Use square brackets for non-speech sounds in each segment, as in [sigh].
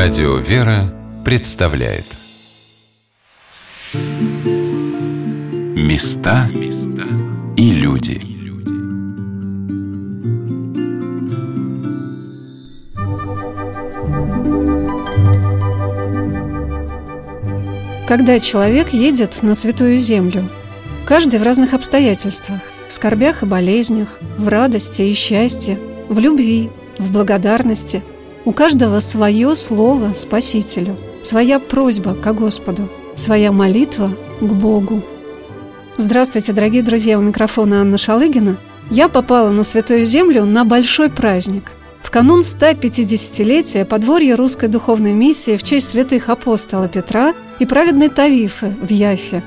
Радио «Вера» представляет. Места и люди. Когда человек едет на святую землю, каждый в разных обстоятельствах, в скорбях и болезнях, в радости и счастье, в любви, в благодарности – у каждого свое слово Спасителю, своя просьба к Господу, своя молитва к Богу. Здравствуйте, дорогие друзья, у микрофона Анна Шалыгина. Я попала на Святую Землю на большой праздник. В канун 150-летия подворья русской духовной миссии в честь святых апостола Петра и праведной Тавифы в Яфе.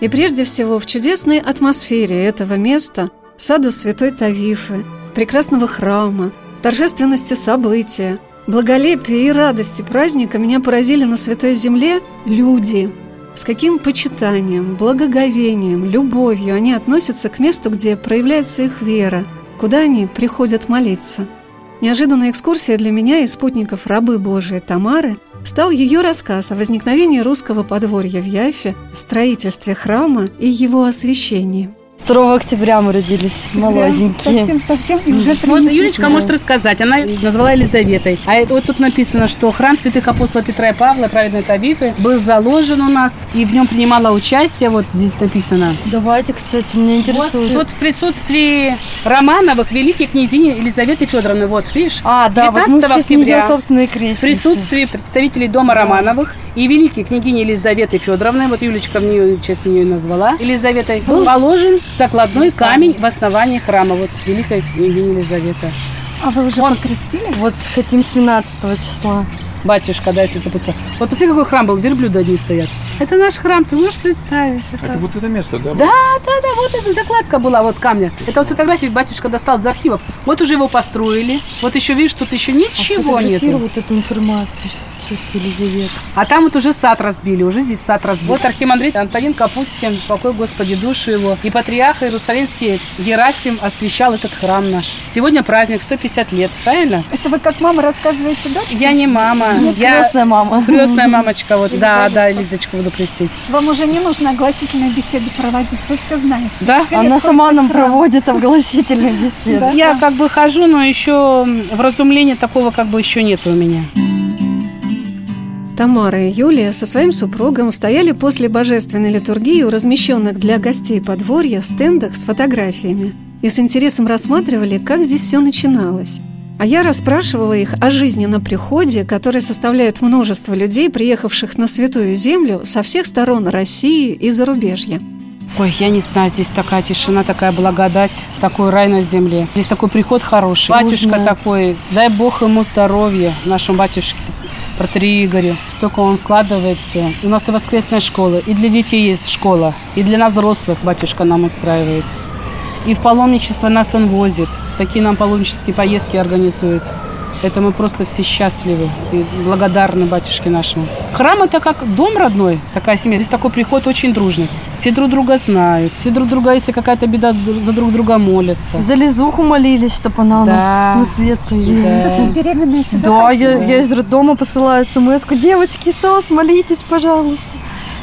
И прежде всего в чудесной атмосфере этого места, сада святой Тавифы, прекрасного храма, торжественности события – Благолепие и радости праздника меня поразили на Святой Земле люди. С каким почитанием, благоговением, любовью они относятся к месту, где проявляется их вера, куда они приходят молиться. Неожиданная экскурсия для меня и спутников рабы Божией Тамары стал ее рассказ о возникновении русского подворья в Яфе, строительстве храма и его освящении – 2 октября мы родились, молоденькие. Совсем, совсем, и уже Вот Юлечка может рассказать, она назвала Елизаветой. А вот тут написано, что храм святых апостола Петра и Павла, праведной Тавифы, был заложен у нас, и в нем принимала участие, вот здесь написано. Давайте, кстати, мне интересует. Вот, тут в присутствии Романовых, великой князини Елизаветы Федоровны, вот, видишь, а, да, 19 вот мы октября, собственные крестницы. в присутствии представителей дома Романовых и великой княгини Елизаветы Федоровны, вот Юлечка в нее, честно, ее назвала, Елизаветой, был положен закладной камень в основании храма, вот Великая княгиня Елизавета. А вы уже Он, покрестились? Вот хотим с 17 числа батюшка, да, если запутался. Вот посмотри, какой храм был, верблюда одни стоят. Это наш храм, ты можешь представить? Это, это вот это место, да? Да, да, да, вот эта закладка была, вот камня. Это вот фотографии батюшка достал из архивов. Вот уже его построили. Вот еще, видишь, тут еще ничего а нет. вот эту информацию, что в честь Елизаветы. А там вот уже сад разбили, уже здесь сад разбили. Вот архимандрит Антонин Капустин, покой Господи душу его. И патриарх Иерусалимский Герасим освящал этот храм наш. Сегодня праздник, 150 лет, правильно? Это вы как мама рассказываете дочке? Я не мама. Нет, я крестная мама. Крестная мамочка, вот, да, да, Лизочку буду крестить. Вам уже не нужно огласительные беседы проводить, вы все знаете. Да? Она сама нам проводит огласительные беседы. Я как бы хожу, но еще в разумлении такого как бы еще нет у меня. Тамара и Юлия со своим супругом стояли после божественной литургии у размещенных для гостей подворья стендах с фотографиями и с интересом рассматривали, как здесь все начиналось. А я расспрашивала их о жизни на приходе, который составляет множество людей, приехавших на Святую Землю со всех сторон России и зарубежья. Ой, я не знаю, здесь такая тишина, такая благодать, такой рай на земле. Здесь такой приход хороший. Батюшка Нужно. такой, дай Бог ему здоровья, нашему батюшке протере Игорю. Столько он вкладывает все. У нас и воскресная школа, и для детей есть школа, и для нас взрослых батюшка нам устраивает. И в паломничество нас он возит. Такие нам паломнические поездки организует. Это мы просто все счастливы и благодарны батюшке нашему. Храм это как дом родной, такая семья. Здесь такой приход очень дружный. Все друг друга знают. Все друг друга, если какая-то беда, за друг друга молятся. За Лизуху молились, чтобы она да. у нас на свет появилась. Да, беременная да я, я из роддома посылаю смс -ку. Девочки, СОС, молитесь, пожалуйста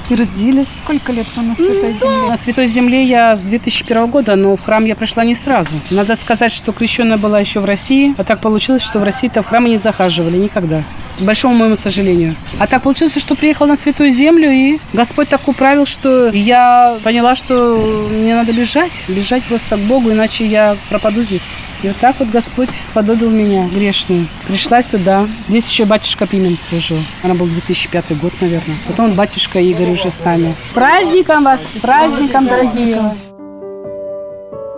и родились. Сколько лет вы на Святой Земле? На Святой Земле я с 2001 года, но в храм я пришла не сразу. Надо сказать, что крещенная была еще в России, а так получилось, что в России-то в храмы не захаживали никогда. К большому моему сожалению. А так получилось, что приехала на Святую Землю, и Господь так управил, что я поняла, что мне надо бежать, бежать просто к Богу, иначе я пропаду здесь. И вот так вот Господь сподобил меня, грешную. Пришла сюда. Здесь еще батюшка Пимен служил. Она был 2005 год, наверное. Потом батюшка Игорь уже с. Праздником вас! Праздником, дорогие!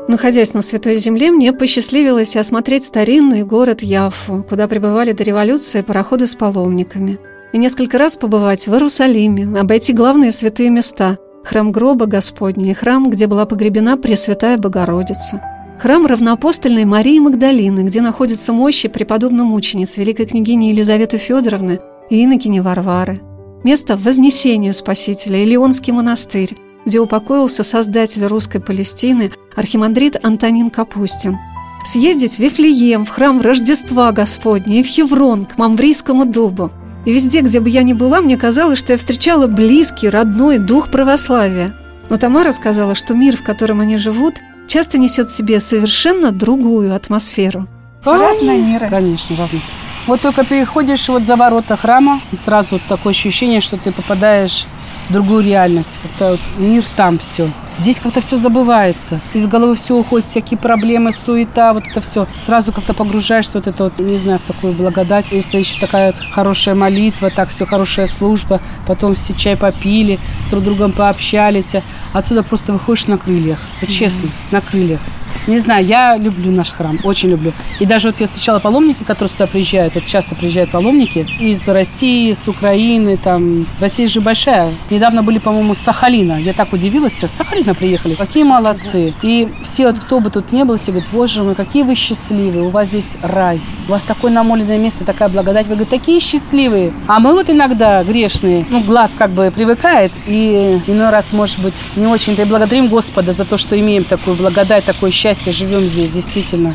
Находясь на Святой Земле, мне посчастливилось осмотреть старинный город Яффу, куда прибывали до революции пароходы с паломниками. И несколько раз побывать в Иерусалиме, обойти главные святые места – храм гроба Господня и храм, где была погребена Пресвятая Богородица – Храм равноапостольной Марии Магдалины, где находятся мощи преподобной мучениц великой княгини Елизаветы Федоровны и инокини Варвары. Место Вознесения Спасителя, Илионский монастырь, где упокоился создатель русской Палестины, архимандрит Антонин Капустин. Съездить в Вифлеем, в храм Рождества Господня и в Хеврон, к Мамбрийскому дубу. И везде, где бы я ни была, мне казалось, что я встречала близкий, родной дух православия. Но Тамара сказала, что мир, в котором они живут, часто несет в себе совершенно другую атмосферу. Разные миры. Конечно, разные. Вот только переходишь вот за ворота храма, и сразу вот такое ощущение, что ты попадаешь в другую реальность. Как-то вот мир там все. Здесь как-то все забывается. Из головы все уходит, всякие проблемы, суета, вот это все. Сразу как-то погружаешься вот это вот, не знаю, в такую благодать. Если еще такая вот хорошая молитва, так все, хорошая служба, потом все чай попили, с друг другом пообщались. Отсюда просто выходишь на крыльях. Вот честно, на крыльях. Не знаю, я люблю наш храм, очень люблю. И даже вот я встречала паломники, которые сюда приезжают, вот часто приезжают паломники из России, с Украины, там, Россия же большая. Недавно были, по-моему, с Сахалина. Я так удивилась, с Сахалина приехали. Какие молодцы. И все, кто бы тут не был, все говорят, боже мой, какие вы счастливые, у вас здесь рай, у вас такое намоленное место, такая благодать. Вы говорите, такие счастливые. А мы вот иногда грешные, ну, глаз как бы привыкает, и иной раз, может быть, не очень-то и благодарим Господа за то, что имеем такую благодать, такое счастье, живем здесь, действительно.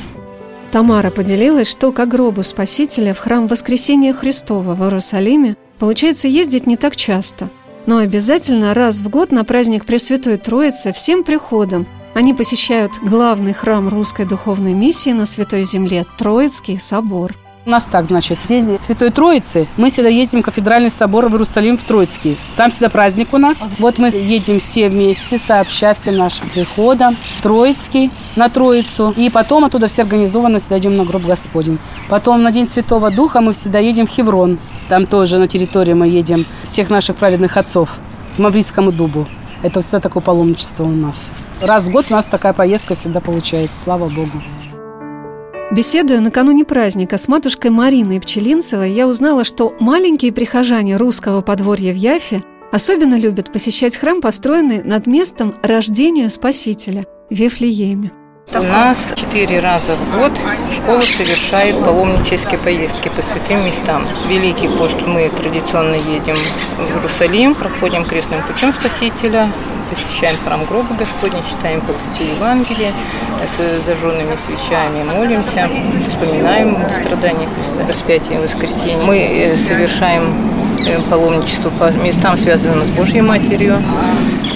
Тамара поделилась, что к гробу Спасителя в храм Воскресения Христова в Иерусалиме получается ездить не так часто, но обязательно раз в год на праздник Пресвятой Троицы всем приходом. Они посещают главный храм русской духовной миссии на Святой Земле – Троицкий собор – у нас так, значит, День Святой Троицы. Мы всегда ездим в кафедральный собор в Иерусалим в Троицкий. Там всегда праздник у нас. Вот мы едем все вместе, сообща всем нашим приходам. Троицкий на Троицу. И потом оттуда все организованно всегда идем на гроб Господень. Потом на День Святого Духа мы всегда едем в Хеврон. Там тоже на территории мы едем всех наших праведных отцов к Маврийскому дубу. Это все такое паломничество у нас. Раз в год у нас такая поездка всегда получается, слава Богу. Беседуя накануне праздника с матушкой Мариной Пчелинцевой, я узнала, что маленькие прихожане русского подворья в Яфе особенно любят посещать храм, построенный над местом рождения Спасителя Вифлееме. У нас четыре раза в год школа совершает паломнические поездки по святым местам. Великий пост мы традиционно едем в Иерусалим, проходим крестным путем Спасителя, посещаем храм гроба Господня, читаем по пути Евангелия, с зажженными свечами молимся, вспоминаем страдания Христа, распятие и воскресенье. Мы э, совершаем э, паломничество по местам, связанным с Божьей Матерью.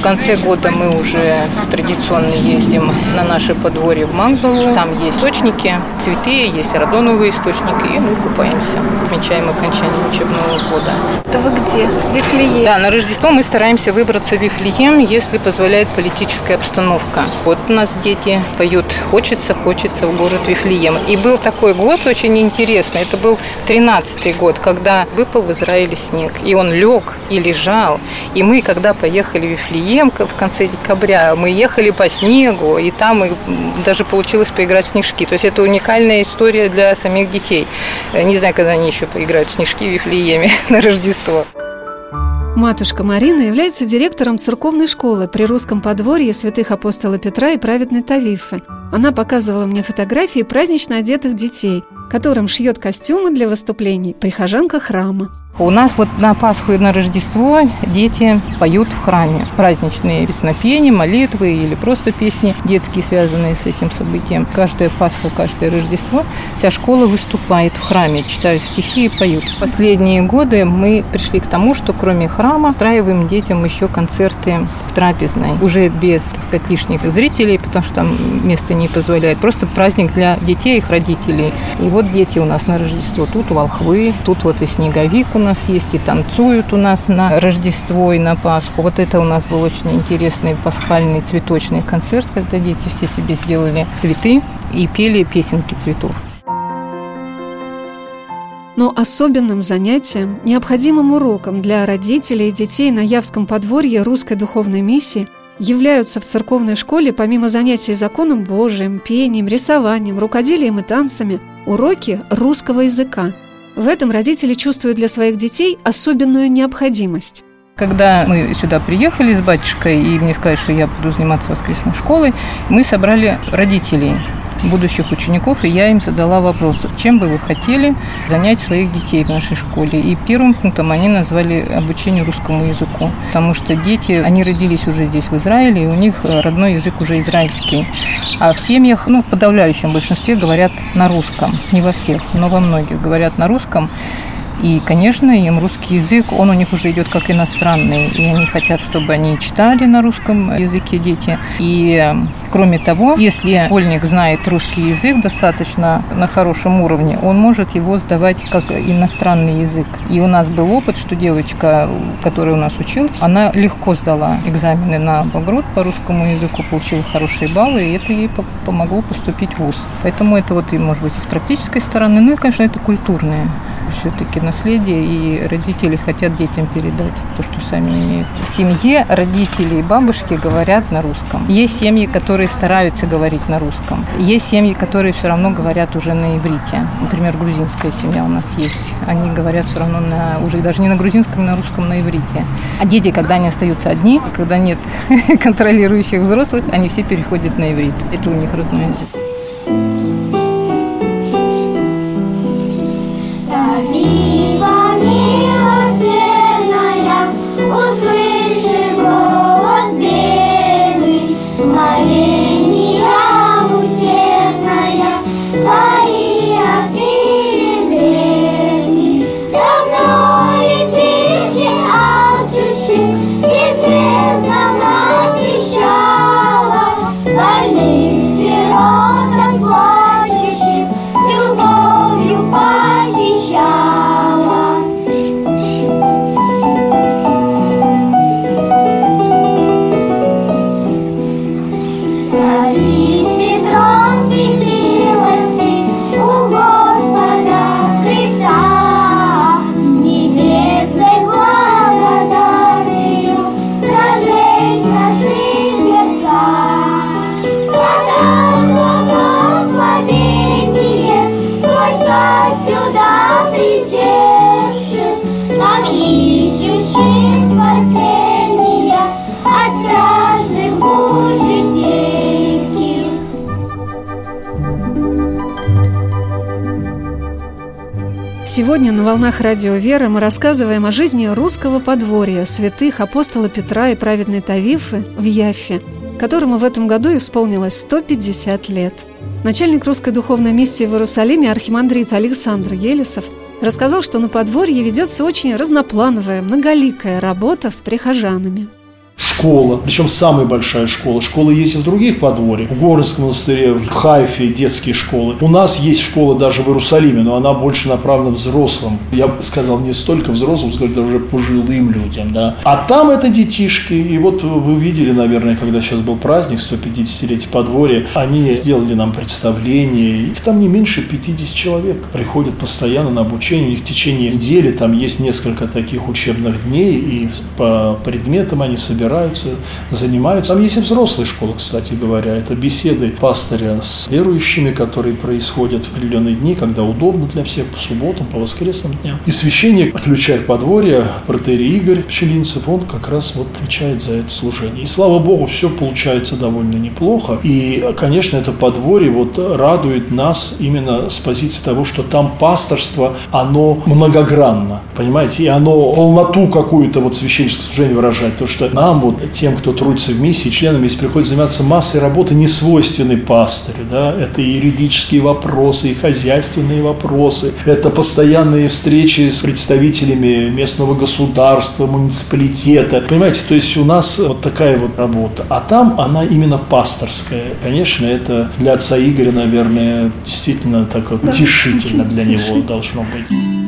В конце года мы уже традиционно ездим на наше подворье в Мангзалу. Там есть источники, цветы, есть радоновые источники, и мы купаемся. Отмечаем окончание учебного года. Это вы где? В Вифлееме? Да, на Рождество мы стараемся выбраться в Вифлеем, если позволяет политическая обстановка. Вот у нас дети поют «Хочется, хочется в город Вифлеем». И был такой год очень интересный. Это был 13-й год, когда выпал в Израиле снег. И он лег и лежал. И мы, когда поехали в Вифлеем, в конце декабря, мы ехали по снегу, и там и даже получилось поиграть в снежки. То есть это уникальная история для самих детей. Не знаю, когда они еще поиграют в снежки в Вифлееме [laughs] на Рождество. Матушка Марина является директором церковной школы при русском подворье святых апостола Петра и праведной Тавифы. Она показывала мне фотографии празднично одетых детей, которым шьет костюмы для выступлений прихожанка храма. У нас вот на Пасху и на Рождество дети поют в храме. Праздничные песнопения, молитвы или просто песни детские, связанные с этим событием. Каждая Пасха, каждое Рождество вся школа выступает в храме, читают стихи и поют. В последние годы мы пришли к тому, что кроме храма устраиваем детям еще концерты в трапезной. Уже без, так сказать, лишних зрителей, потому что там место не позволяет. Просто праздник для детей и их родителей. И вот дети у нас на Рождество. Тут волхвы, тут вот и снеговик у нас есть, и танцуют у нас на Рождество и на Пасху. Вот это у нас был очень интересный пасхальный цветочный концерт, когда дети все себе сделали цветы и пели песенки цветов. Но особенным занятием, необходимым уроком для родителей и детей на Явском подворье русской духовной миссии являются в церковной школе, помимо занятий законом Божиим, пением, рисованием, рукоделием и танцами, уроки русского языка – в этом родители чувствуют для своих детей особенную необходимость. Когда мы сюда приехали с батюшкой, и мне сказали, что я буду заниматься воскресной школой, мы собрали родителей будущих учеников, и я им задала вопрос, чем бы вы хотели занять своих детей в нашей школе. И первым пунктом они назвали обучение русскому языку, потому что дети, они родились уже здесь, в Израиле, и у них родной язык уже израильский. А в семьях, ну, в подавляющем большинстве говорят на русском. Не во всех, но во многих говорят на русском. И, конечно, им русский язык, он у них уже идет как иностранный, и они хотят, чтобы они читали на русском языке дети. И, кроме того, если школьник знает русский язык достаточно на хорошем уровне, он может его сдавать как иностранный язык. И у нас был опыт, что девочка, которая у нас училась, она легко сдала экзамены на Багрот по русскому языку, получила хорошие баллы, и это ей помогло поступить в ВУЗ. Поэтому это вот и, может быть, и с практической стороны, ну и, конечно, это культурное все-таки наследие, и родители хотят детям передать то, что сами имеют. В семье родители и бабушки говорят на русском. Есть семьи, которые стараются говорить на русском. Есть семьи, которые все равно говорят уже на иврите. Например, грузинская семья у нас есть. Они говорят все равно на, уже даже не на грузинском, на русском, на иврите. А дети, когда они остаются одни, когда нет [laughs] контролирующих взрослых, они все переходят на иврит. Это у них родной язык. Сегодня на «Волнах Радио Веры» мы рассказываем о жизни русского подворья святых апостола Петра и праведной Тавифы в Яффе, которому в этом году исполнилось 150 лет. Начальник русской духовной миссии в Иерусалиме архимандрит Александр Елисов рассказал, что на подворье ведется очень разноплановая, многоликая работа с прихожанами школа, причем самая большая школа. Школа есть и в других подворьях. В Горнском монастыре, в Хайфе детские школы. У нас есть школа даже в Иерусалиме, но она больше направлена взрослым. Я бы сказал, не столько взрослым, сколько даже пожилым людям. Да. А там это детишки. И вот вы видели, наверное, когда сейчас был праздник 150-летия подворья, они сделали нам представление. Их там не меньше 50 человек приходят постоянно на обучение. У них в течение недели там есть несколько таких учебных дней, и по предметам они собираются собираются, занимаются. Там есть и взрослые школы, кстати говоря. Это беседы пастыря с верующими, которые происходят в определенные дни, когда удобно для всех, по субботам, по воскресным дням. И священник, ключарь подворья, протерий Игорь Пчелинцев, он как раз вот отвечает за это служение. И слава Богу, все получается довольно неплохо. И, конечно, это подворье вот радует нас именно с позиции того, что там пасторство, оно многогранно, понимаете, и оно полноту какую-то вот священническое служение выражает. То, что нам вот тем, кто трудится в миссии, членам, если приходится заниматься массой работы, не свойственны пастырю. Да? Это и юридические вопросы, и хозяйственные вопросы, это постоянные встречи с представителями местного государства, муниципалитета. Понимаете, то есть у нас вот такая вот работа. А там она именно пасторская. Конечно, это для отца Игоря, наверное, действительно так вот утешительно для него должно быть.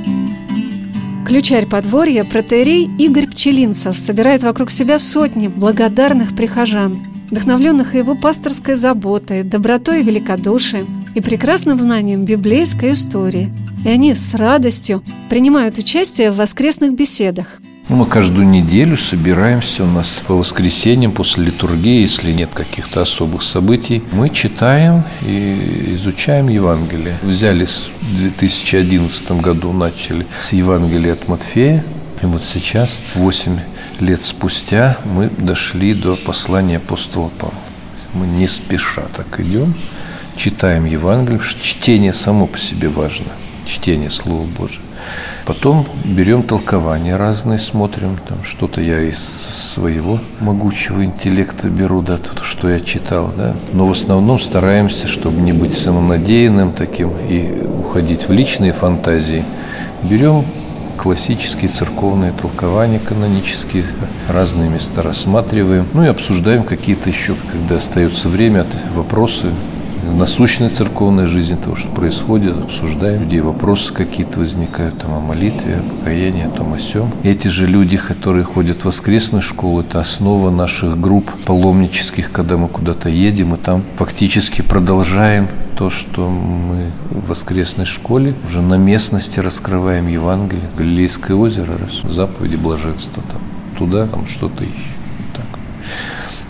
Ключарь подворья, протерей Игорь Пчелинцев собирает вокруг себя сотни благодарных прихожан, вдохновленных его пасторской заботой, добротой и великодушием и прекрасным знанием библейской истории. И они с радостью принимают участие в воскресных беседах – ну, мы каждую неделю собираемся у нас по воскресеньям после литургии, если нет каких-то особых событий. Мы читаем и изучаем Евангелие. Взяли в 2011 году, начали с Евангелия от Матфея. И вот сейчас, 8 лет спустя, мы дошли до послания апостола Павла. Мы не спеша так идем, читаем Евангелие, что чтение само по себе важно. Чтение Слова Божьего. Потом берем толкования разные, смотрим, там что-то я из своего могучего интеллекта беру, да, то, что я читал, да. Но в основном стараемся, чтобы не быть самонадеянным таким и уходить в личные фантазии. Берем классические церковные толкования канонические, разные места рассматриваем. Ну и обсуждаем какие-то еще, когда остается время, вопросы насущной церковной жизни, того, что происходит, обсуждаем, где вопросы какие-то возникают там, о молитве, о покаянии, о том, о сём. Эти же люди, которые ходят в воскресную школу, это основа наших групп паломнических, когда мы куда-то едем, и там фактически продолжаем то, что мы в воскресной школе уже на местности раскрываем Евангелие, Галилейское озеро, заповеди блаженства там, туда там что-то ищем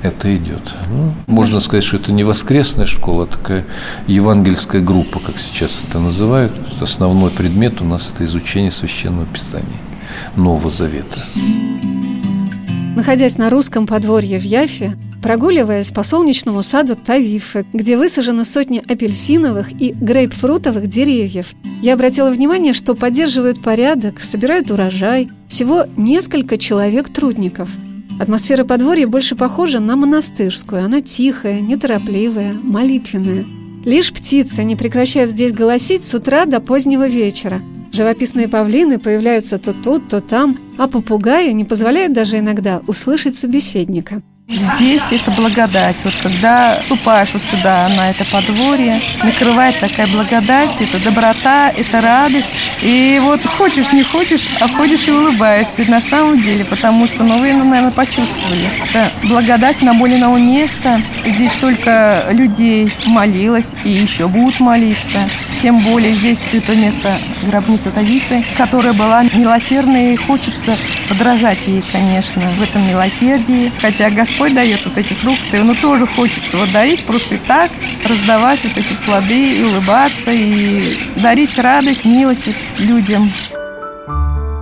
это идет. Ну, можно сказать, что это не воскресная школа, а такая евангельская группа, как сейчас это называют. Основной предмет у нас это изучение священного писания Нового Завета. Находясь на русском подворье в Яфе, прогуливаясь по солнечному саду Тавифы, где высажены сотни апельсиновых и грейпфрутовых деревьев, я обратила внимание, что поддерживают порядок, собирают урожай всего несколько человек-трудников – Атмосфера подворья больше похожа на монастырскую. Она тихая, неторопливая, молитвенная. Лишь птицы не прекращают здесь голосить с утра до позднего вечера. Живописные павлины появляются то тут, то там, а попугаи не позволяют даже иногда услышать собеседника – Здесь это благодать. Вот когда ступаешь вот сюда, на это подворье, накрывает такая благодать, это доброта, это радость. И вот хочешь, не хочешь, а ходишь и улыбаешься на самом деле, потому что, ну, вы, наверное, почувствовали. Это благодать на более новое место. Здесь столько людей молилось и еще будут молиться. Тем более здесь святое место гробница Тавиты, которая была милосердной, и хочется подражать ей, конечно, в этом милосердии. Хотя Господь дает вот эти фрукты, но тоже хочется вот дарить просто и так, раздавать вот эти плоды и улыбаться, и дарить радость, милость людям.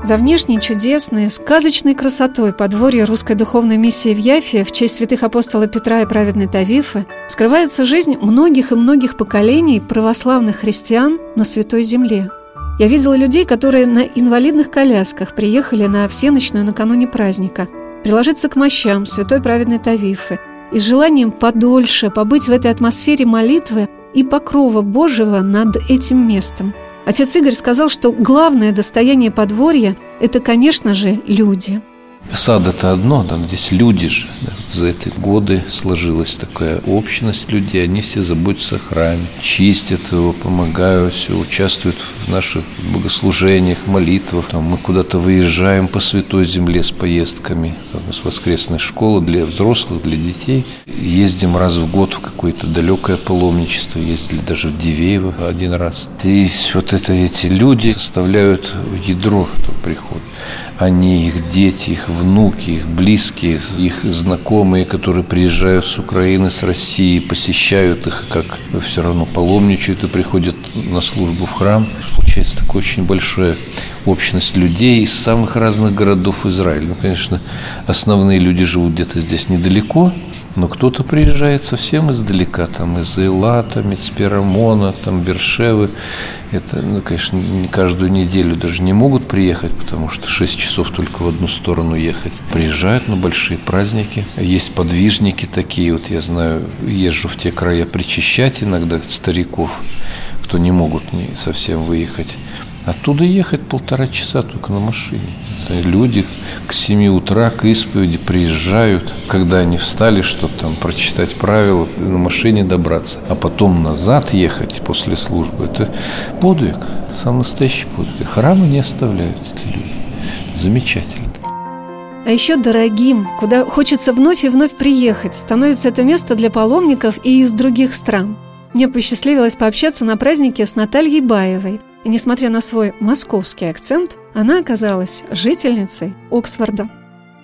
За внешней чудесной, сказочной красотой подворья русской духовной миссии в Яфе в честь святых апостола Петра и праведной Тавифы скрывается жизнь многих и многих поколений православных христиан на Святой Земле. Я видела людей, которые на инвалидных колясках приехали на всеночную накануне праздника, приложиться к мощам святой праведной Тавифы и с желанием подольше побыть в этой атмосфере молитвы и покрова Божьего над этим местом – Отец Игорь сказал, что главное достояние подворья – это, конечно же, люди – Сад – это одно, там здесь люди же. Да. За эти годы сложилась такая общность людей, они все заботятся о храме, чистят его, помогают, все, участвуют в наших богослужениях, молитвах. Там мы куда-то выезжаем по святой земле с поездками, там, с воскресной школы для взрослых, для детей. Ездим раз в год в какое-то далекое паломничество, ездили даже в Дивеево один раз. И вот это эти люди составляют ядро этого прихода они, их дети, их внуки, их близкие, их знакомые, которые приезжают с Украины, с России, посещают их, как все равно паломничают и приходят на службу в храм. Получается такая очень большая общность людей из самых разных городов Израиля. Ну, конечно, основные люди живут где-то здесь недалеко, но кто-то приезжает совсем издалека, там из Эйлата, Мецперамона, там Бершевы. Это, ну, конечно, не каждую неделю даже не могут приехать, потому что 6 часов только в одну сторону ехать. Приезжают на большие праздники. Есть подвижники такие, вот я знаю, езжу в те края причащать иногда стариков, кто не могут не совсем выехать. Оттуда ехать полтора часа только на машине. Люди к 7 утра к исповеди приезжают, когда они встали, чтобы там прочитать правила, на машине добраться, а потом назад ехать после службы. Это подвиг, сам настоящий подвиг. Храмы не оставляют эти люди. Замечательно. А еще дорогим, куда хочется вновь и вновь приехать, становится это место для паломников и из других стран. Мне посчастливилось пообщаться на празднике с Натальей Баевой – и несмотря на свой московский акцент, она оказалась жительницей Оксфорда.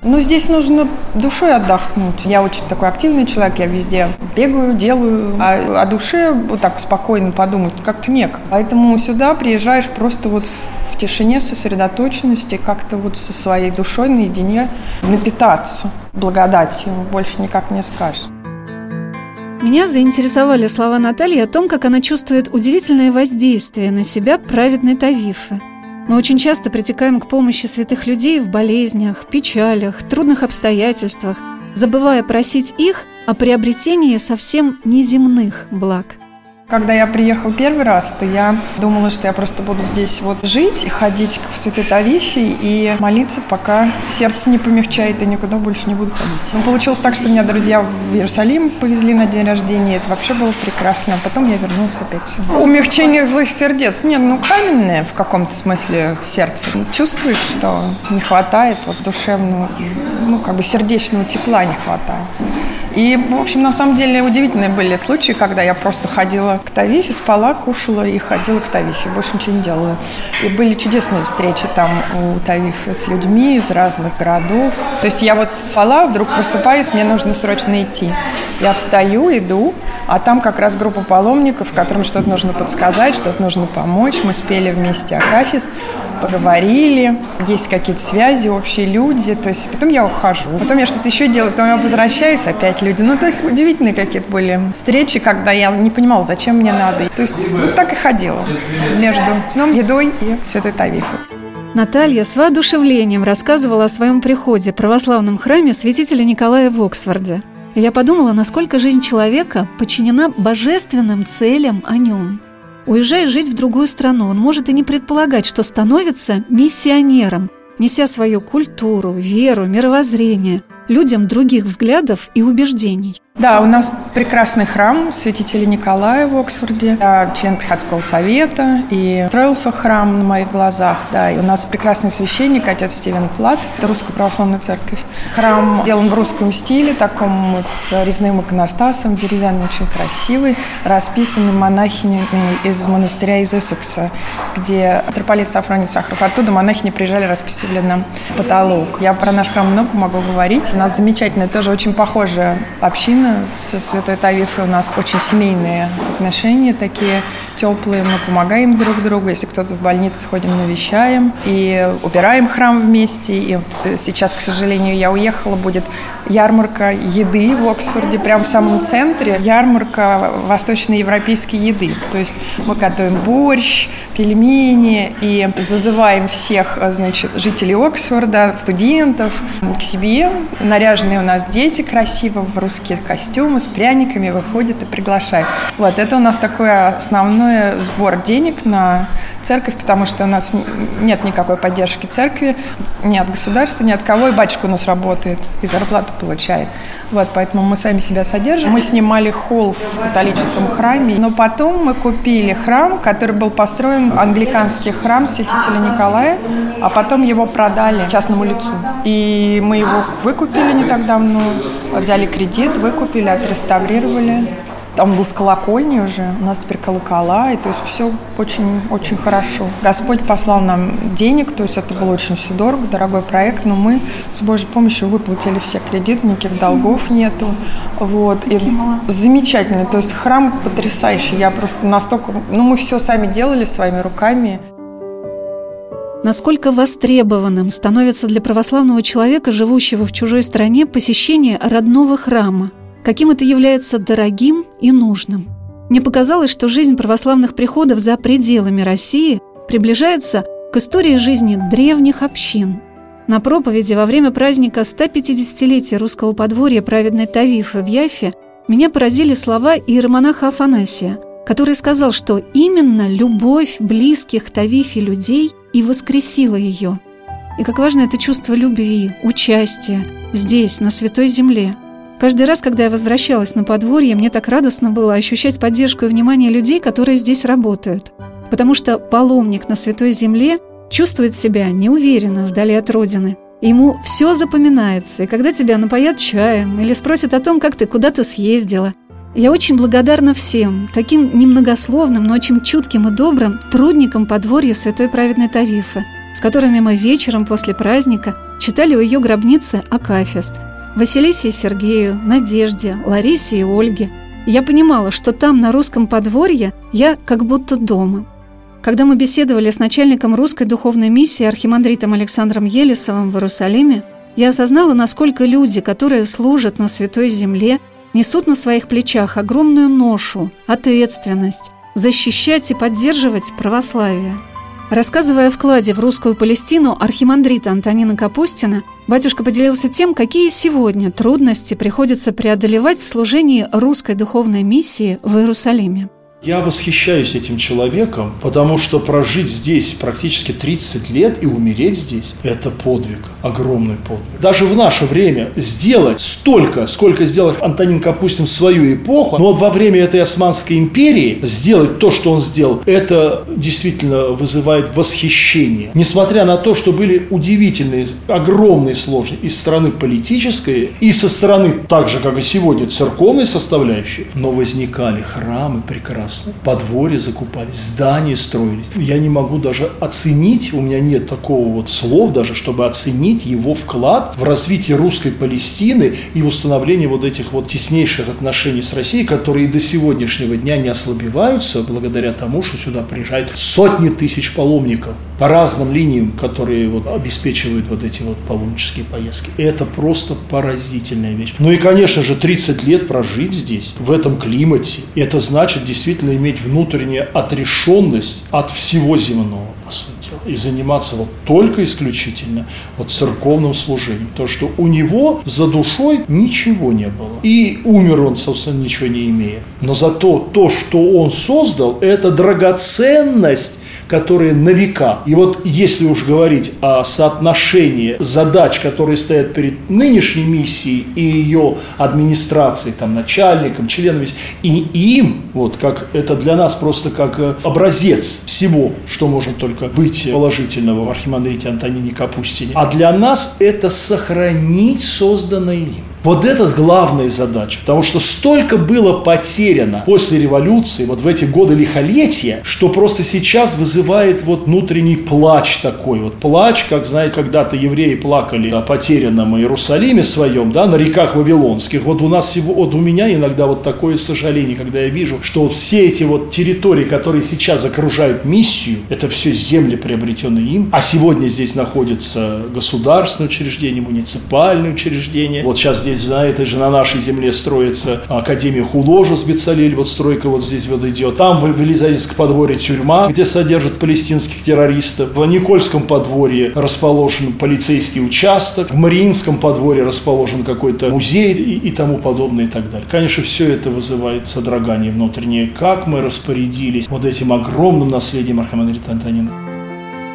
Ну, здесь нужно душой отдохнуть. Я очень такой активный человек, я везде бегаю, делаю. А о душе вот так спокойно подумать как-то некогда. Поэтому сюда приезжаешь просто вот в тишине, сосредоточенности, как-то вот со своей душой наедине напитаться благодатью. Больше никак не скажешь. Меня заинтересовали слова Натальи о том, как она чувствует удивительное воздействие на себя праведной Тавифы. Мы очень часто притекаем к помощи святых людей в болезнях, печалях, трудных обстоятельствах, забывая просить их о приобретении совсем неземных благ. Когда я приехал первый раз, то я думала, что я просто буду здесь вот жить ходить в Святой Тавифе и молиться, пока сердце не помягчает и никуда больше не буду ходить. Но получилось так, что меня друзья в Иерусалим повезли на день рождения. Это вообще было прекрасно. А потом я вернулась опять сюда. Умягчение злых сердец. Нет, ну каменное в каком-то смысле сердце. Чувствуешь, что не хватает вот душевного, ну как бы сердечного тепла не хватает. И, в общем, на самом деле удивительные были случаи, когда я просто ходила к Тавифе, спала, кушала и ходила к Тавифе, больше ничего не делала. И были чудесные встречи там у Тавифа с людьми из разных городов. То есть я вот спала, вдруг просыпаюсь, мне нужно срочно идти. Я встаю, иду, а там как раз группа паломников, которым что-то нужно подсказать, что-то нужно помочь. Мы спели вместе Акафист поговорили, есть какие-то связи, общие люди, то есть потом я ухожу, потом я что-то еще делаю, потом я возвращаюсь, опять люди. Ну, то есть удивительные какие-то были встречи, когда я не понимала, зачем мне надо. То есть вот так и ходила между сном, едой и Святой Тавифой. Наталья с воодушевлением рассказывала о своем приходе в православном храме святителя Николая в Оксфорде. И я подумала, насколько жизнь человека подчинена божественным целям о нем. Уезжая жить в другую страну, он может и не предполагать, что становится миссионером, неся свою культуру, веру, мировоззрение людям других взглядов и убеждений. Да, у нас прекрасный храм святителя Николая в Оксфорде. Я член приходского совета, и строился храм на моих глазах. Да, и у нас прекрасный священник, отец Стивен Плат, это Русская Православная Церковь. Храм сделан в русском стиле, таком с резным иконостасом, деревянный, очень красивый, расписанный монахинями из монастыря из Эссекса, где митрополит Сафроний Сахаров. Оттуда монахини приезжали, расписывали нам потолок. Я про наш храм много могу говорить. У нас замечательная, тоже очень похожая община Екатерина с Святой Тавифой у нас очень семейные отношения такие теплые. Мы помогаем друг другу. Если кто-то в больнице, ходим, навещаем. И убираем храм вместе. И вот сейчас, к сожалению, я уехала. Будет ярмарка еды в Оксфорде, прямо в самом центре. Ярмарка восточноевропейской еды. То есть мы готовим борщ, пельмени и зазываем всех, значит, жителей Оксфорда, студентов к себе. Наряженные у нас дети красиво в русские костюмы с пряниками выходят и приглашают. Вот, это у нас такой основной сбор денег на церковь, потому что у нас нет никакой поддержки церкви, ни от государства, ни от кого, и батюшка у нас работает, и зарплату получает. Вот, поэтому мы сами себя содержим. Мы снимали холл в католическом храме, но потом мы купили храм, который был построен, англиканский храм святителя Николая, а потом его продали частному лицу. И мы его выкупили не так давно, взяли кредит, выкупили, отреставрировали. Там был с колокольни уже, у нас теперь колокола, и то есть все очень-очень хорошо. Господь послал нам денег, то есть это было очень все дорого, дорогой проект, но мы с Божьей помощью выплатили все кредиты, никаких долгов нету. Вот. И замечательно, то есть храм потрясающий, я просто настолько, ну мы все сами делали своими руками. Насколько востребованным становится для православного человека, живущего в чужой стране, посещение родного храма – каким это является дорогим и нужным. Мне показалось, что жизнь православных приходов за пределами России приближается к истории жизни древних общин. На проповеди во время праздника 150-летия русского подворья праведной Тавифы в Яфе меня поразили слова иеромонаха Афанасия, который сказал, что именно любовь близких к Тавифе людей и воскресила ее. И как важно это чувство любви, участия здесь, на Святой Земле – Каждый раз, когда я возвращалась на подворье, мне так радостно было ощущать поддержку и внимание людей, которые здесь работают. Потому что паломник на Святой Земле чувствует себя неуверенно вдали от Родины. Ему все запоминается, и когда тебя напоят чаем или спросят о том, как ты куда-то съездила. Я очень благодарна всем, таким немногословным, но очень чутким и добрым трудникам подворья Святой Праведной Тавифы, с которыми мы вечером после праздника читали у ее гробницы Акафист – Василисе и Сергею, Надежде, Ларисе и Ольге. Я понимала, что там, на русском подворье, я как будто дома. Когда мы беседовали с начальником русской духовной миссии архимандритом Александром Елисовым в Иерусалиме, я осознала, насколько люди, которые служат на Святой Земле, несут на своих плечах огромную ношу, ответственность, защищать и поддерживать православие – Рассказывая о вкладе в русскую Палестину архимандрита Антонина Капустина, батюшка поделился тем, какие сегодня трудности приходится преодолевать в служении русской духовной миссии в Иерусалиме. Я восхищаюсь этим человеком, потому что прожить здесь практически 30 лет и умереть здесь – это подвиг, огромный подвиг. Даже в наше время сделать столько, сколько сделал Антонин Капустин в свою эпоху, но вот во время этой Османской империи сделать то, что он сделал, это действительно вызывает восхищение. Несмотря на то, что были удивительные, огромные сложности и с стороны политической, и со стороны, так же, как и сегодня, церковной составляющей, но возникали храмы прекрасные прекрасно. Подворья закупались, здания строились. Я не могу даже оценить, у меня нет такого вот слов даже, чтобы оценить его вклад в развитие русской Палестины и установление вот этих вот теснейших отношений с Россией, которые до сегодняшнего дня не ослабеваются благодаря тому, что сюда приезжают сотни тысяч паломников по разным линиям, которые вот обеспечивают вот эти вот паломнические поездки. Это просто поразительная вещь. Ну и, конечно же, 30 лет прожить здесь, в этом климате, это значит действительно иметь внутреннюю отрешенность от всего земного, по сути дела, и заниматься вот только исключительно вот церковным служением. То, что у него за душой ничего не было. И умер он, собственно, ничего не имея. Но зато то, что он создал, это драгоценность которые на века. И вот если уж говорить о соотношении задач, которые стоят перед нынешней миссией и ее администрацией, там, начальником, членом, и им, вот как это для нас просто как э, образец всего, что может только быть положительного в архимандрите Антонине Капустине. А для нас это сохранить созданное им. Вот это главная задача, потому что столько было потеряно после революции, вот в эти годы лихолетия, что просто сейчас вызывает вот внутренний плач такой, вот плач, как, знаете, когда-то евреи плакали о потерянном Иерусалиме своем, да, на реках Вавилонских, вот у нас, вот у меня иногда вот такое сожаление, когда я вижу, что вот все эти вот территории, которые сейчас окружают миссию, это все земли, приобретенные им, а сегодня здесь находится государственное учреждение, муниципальное учреждение, вот сейчас здесь здесь, на этой же, на нашей земле строится Академия Хуложа с Бецалель, вот стройка вот здесь вот идет. Там в Елизаветском подворье тюрьма, где содержат палестинских террористов. В Никольском подворье расположен полицейский участок. В Мариинском подворье расположен какой-то музей и, и тому подобное и так далее. Конечно, все это вызывает содрогание внутреннее. Как мы распорядились вот этим огромным наследием Архимандрита Антонина.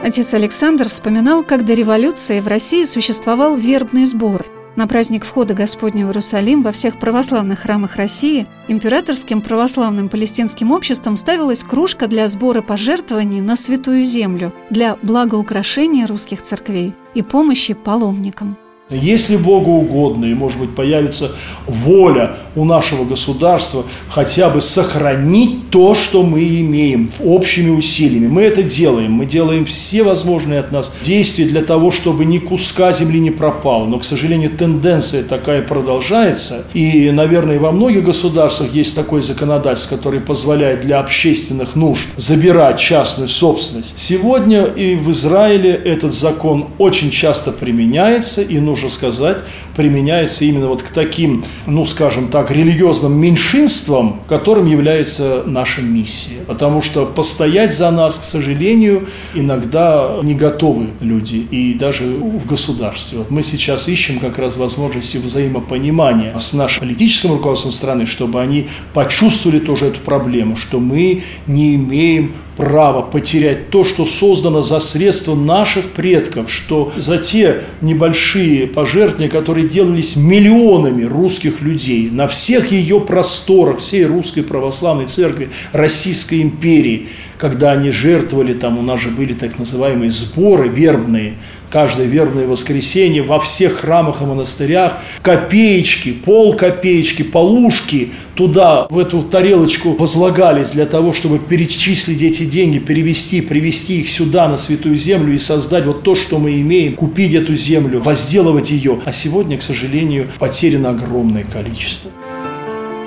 Отец Александр вспоминал, как до революции в России существовал вербный сбор – на праздник входа Господня в Иерусалим во всех православных храмах России императорским православным палестинским обществом ставилась кружка для сбора пожертвований на Святую Землю для благоукрашения русских церквей и помощи паломникам. Если Богу угодно, и, может быть, появится воля у нашего государства хотя бы сохранить то, что мы имеем общими усилиями. Мы это делаем. Мы делаем все возможные от нас действия для того, чтобы ни куска земли не пропало. Но, к сожалению, тенденция такая продолжается. И, наверное, во многих государствах есть такой законодательство, который позволяет для общественных нужд забирать частную собственность. Сегодня и в Израиле этот закон очень часто применяется, и нужно можно сказать, применяется именно вот к таким, ну, скажем так, религиозным меньшинствам, которым является наша миссия. Потому что постоять за нас, к сожалению, иногда не готовы люди, и даже в государстве. Вот мы сейчас ищем как раз возможности взаимопонимания с нашим политическим руководством страны, чтобы они почувствовали тоже эту проблему, что мы не имеем право потерять то, что создано за средства наших предков, что за те небольшие пожертвования, которые делались миллионами русских людей на всех ее просторах, всей русской православной церкви Российской империи, когда они жертвовали, там у нас же были так называемые сборы вербные, каждое вербное воскресенье во всех храмах и монастырях копеечки, пол копеечки, полушки туда, в эту тарелочку возлагались для того, чтобы перечислить эти деньги, перевести, привести их сюда, на Святую Землю и создать вот то, что мы имеем, купить эту землю, возделывать ее. А сегодня, к сожалению, потеряно огромное количество.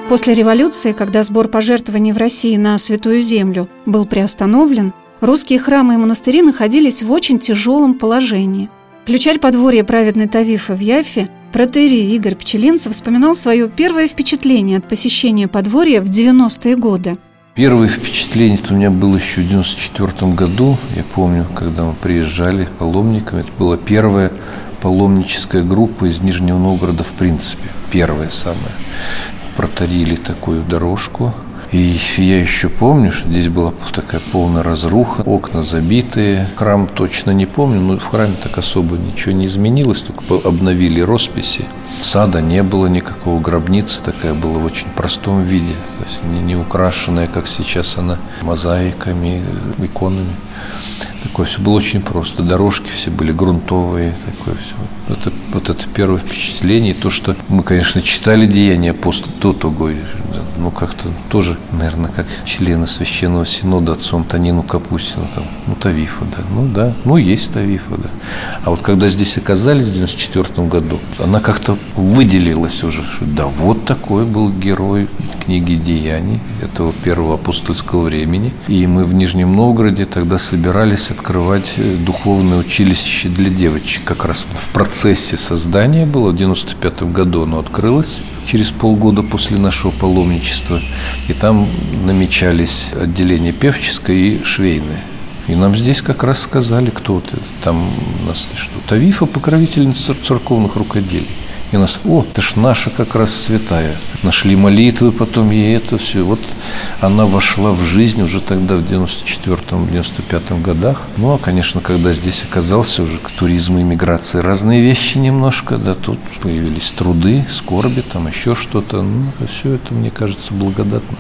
После революции, когда сбор пожертвований в России на Святую Землю был приостановлен, Русские храмы и монастыри находились в очень тяжелом положении. Ключарь подворья праведной Тавифа в Яфе, протерий Игорь Пчелинцев вспоминал свое первое впечатление от посещения подворья в 90-е годы. Первое впечатление у меня было еще в 94 году. Я помню, когда мы приезжали паломниками. Это была первая паломническая группа из Нижнего Новгорода в принципе. Первая самая. Протарили такую дорожку И я еще помню, что здесь была такая полная разруха, окна забитые. Храм точно не помню, но в храме так особо ничего не изменилось, только обновили росписи. Сада не было никакого, гробница такая была в очень простом виде, то есть не, не украшенная, как сейчас она, мозаиками, иконами. Такое все было очень просто. Дорожки все были грунтовые, такое все. Это, вот это первое впечатление. То, что мы, конечно, читали деяния после до того, ну, как-то тоже, наверное, как члены Священного Синода отцу Антонину Капустину, там, ну, Тавифа, да, ну, да, ну, есть Тавифа, да. А вот когда здесь оказались в 94 году, она как-то выделилась уже, что да, вот такой был герой книги «Деяний» этого первого апостольского времени. И мы в Нижнем Новгороде тогда собирались открывать э, духовное училище для девочек. Как раз в процессе создания было, в 95 году оно открылось, через полгода после нашего паломничества. И там намечались отделение певческое и швейное. И нам здесь как раз сказали, кто ты. Там у нас что? Тавифа, покровительница церковных рукоделий. И нас, о, это ж наша как раз святая. Нашли молитвы, потом ей это все. Вот она вошла в жизнь уже тогда, в 94-95 годах. Ну, а, конечно, когда здесь оказался уже к туризму и миграции разные вещи немножко, да, тут появились труды, скорби, там еще что-то. Ну, все это, мне кажется, благодатно.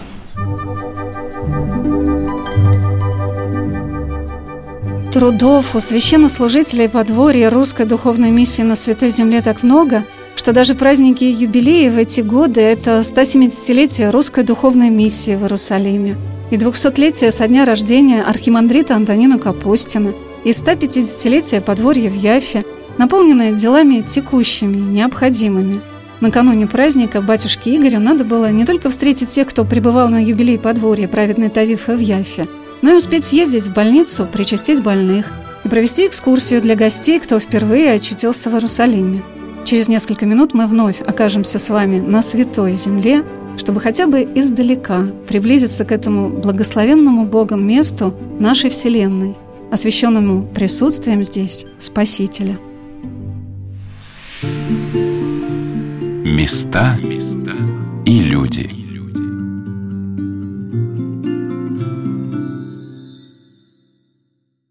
Трудов у священнослужителей подворья русской духовной миссии на Святой Земле так много – что даже праздники и юбилеи в эти годы – это 170-летие русской духовной миссии в Иерусалиме и 200-летие со дня рождения архимандрита Антонина Капустина и 150-летие подворья в Яфе, наполненное делами текущими, необходимыми. Накануне праздника батюшке Игорю надо было не только встретить тех, кто пребывал на юбилей подворья праведной Тавифа в Яфе, но и успеть съездить в больницу, причастить больных и провести экскурсию для гостей, кто впервые очутился в Иерусалиме – Через несколько минут мы вновь окажемся с вами на Святой Земле, чтобы хотя бы издалека приблизиться к этому благословенному Богом месту нашей Вселенной, освященному присутствием здесь Спасителя. Места и люди.